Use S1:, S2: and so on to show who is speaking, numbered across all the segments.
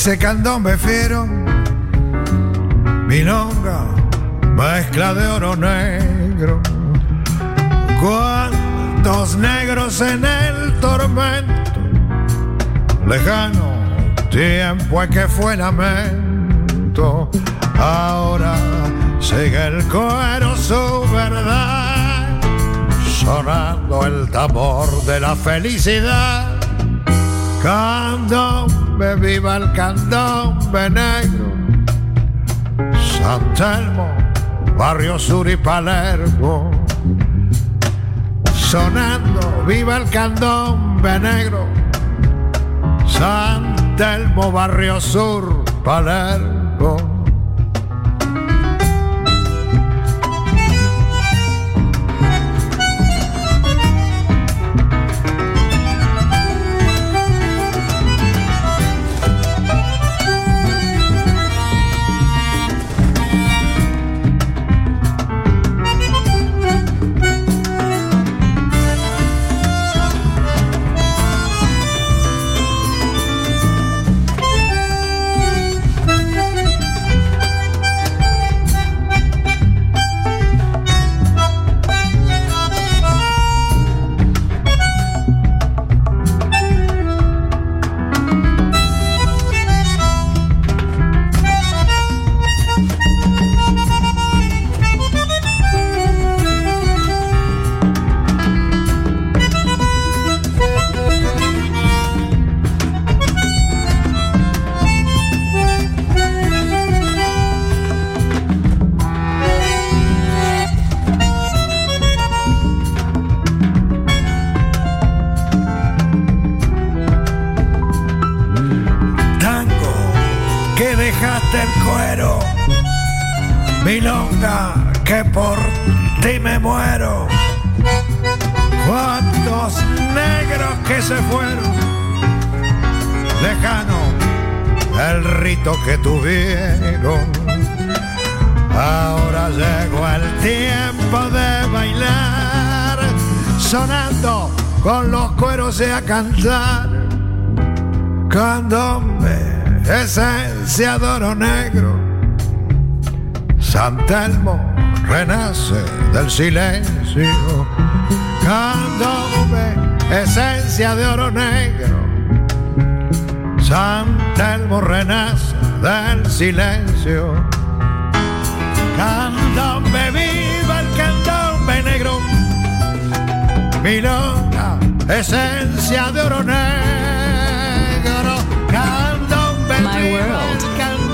S1: ese candombe fiero, milonga, mezcla de oro negro. Cuántos negros en el tormento, lejano tiempo en que fue lamento, ahora sigue el cuero su verdad, sonando el tambor de la felicidad. Candombe viva el candombe negro. San Telmo, Barrio Sur y Palermo. Sonando, viva el candombe negro. San Telmo, Barrio Sur, Palermo. Que dejaste el cuero. Milonga, que por ti me muero. Cuántos negros que se fueron. Lejano el rito que tuvieron. Ahora llegó el tiempo de bailar, sonando con los cueros y a cantar. Candombe, esencia de oro negro. San Telmo renace del silencio. Candombe, esencia de oro negro. San Telmo renace del silencio. Candombe, viva el candombe negro. Milonga, esencia de oro negro.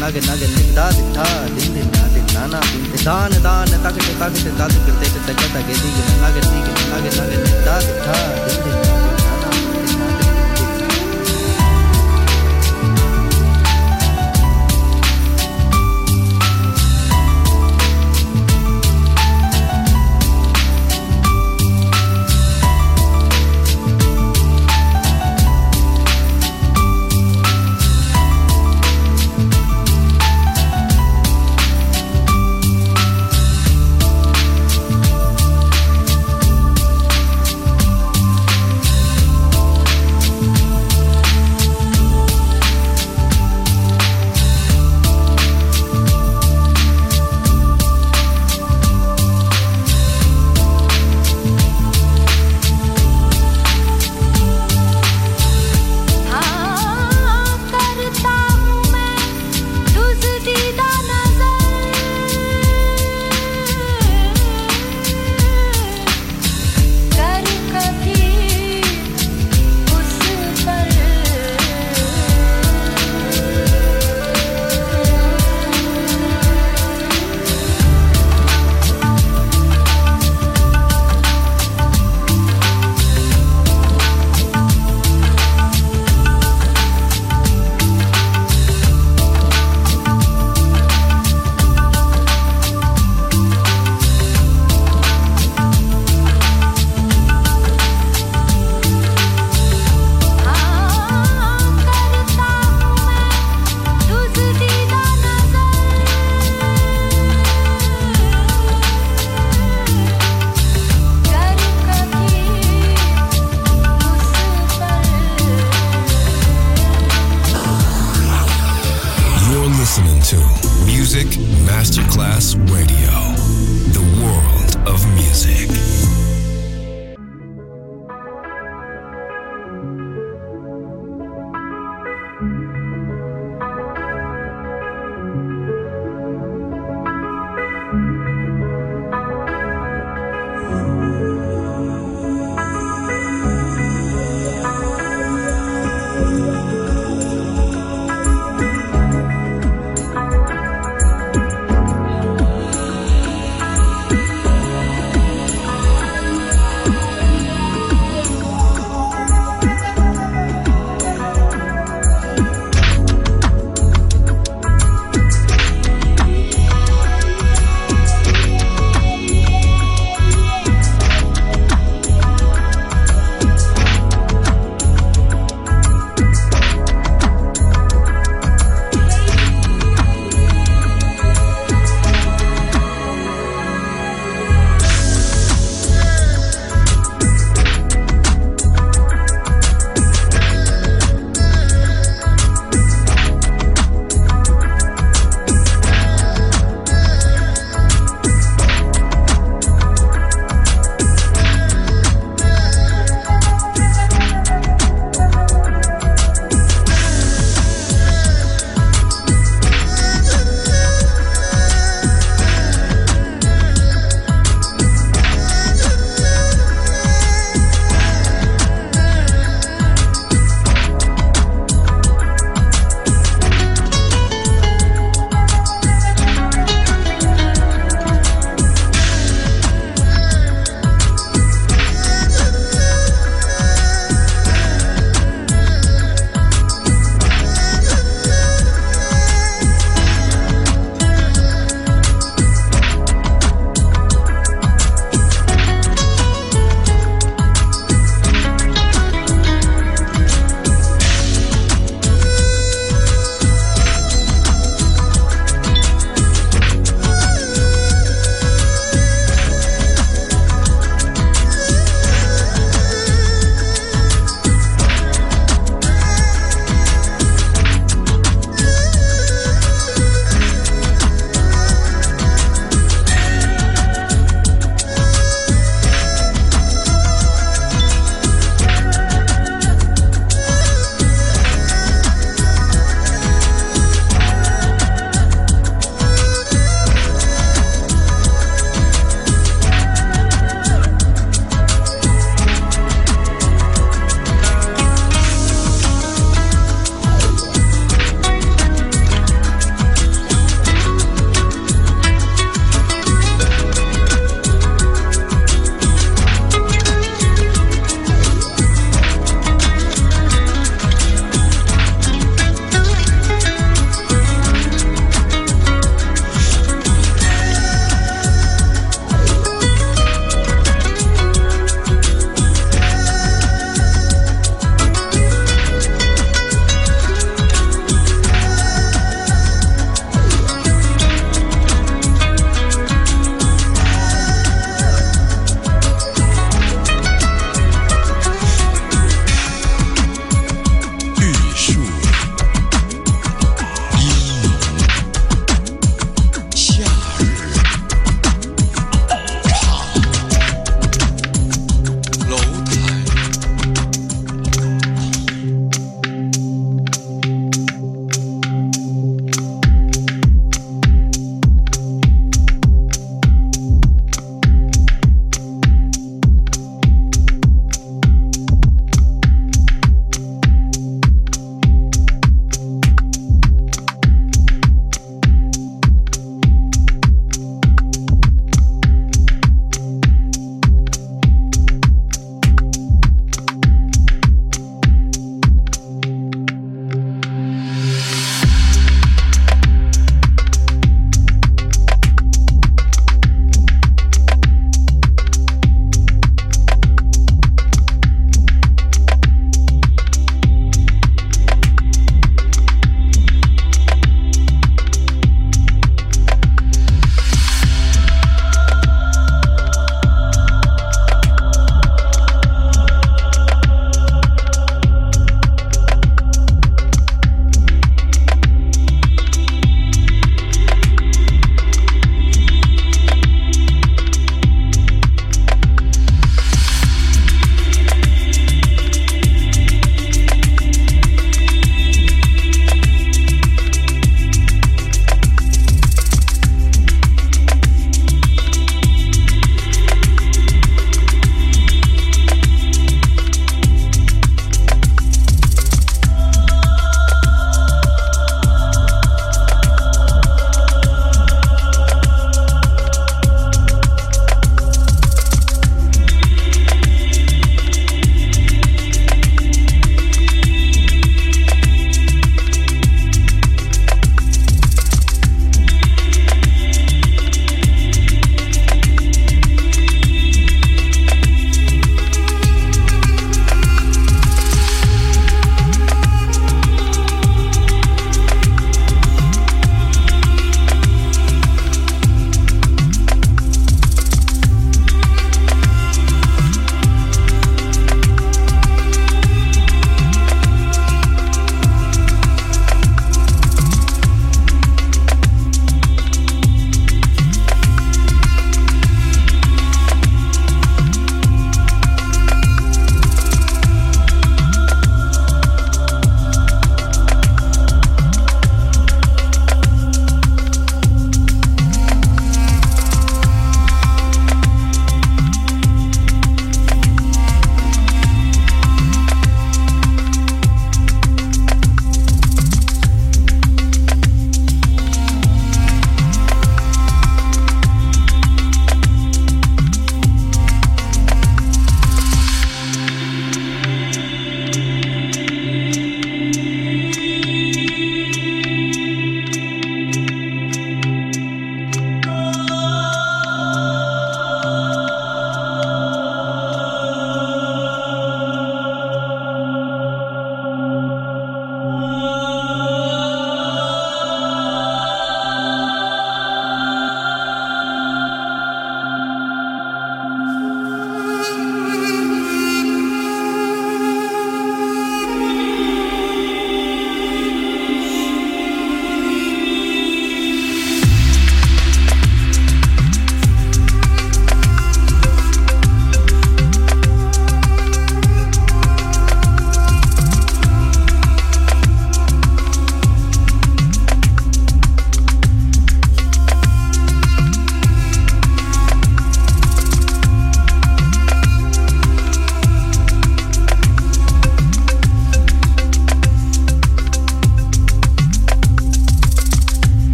S2: नग नग निदा दिदा दिन दिदा दिदा ना दिन दान दान तगट तगट दद गिरते तगट तगे दी, नग दी, नग नग निदा दिदा दिन
S3: दिदा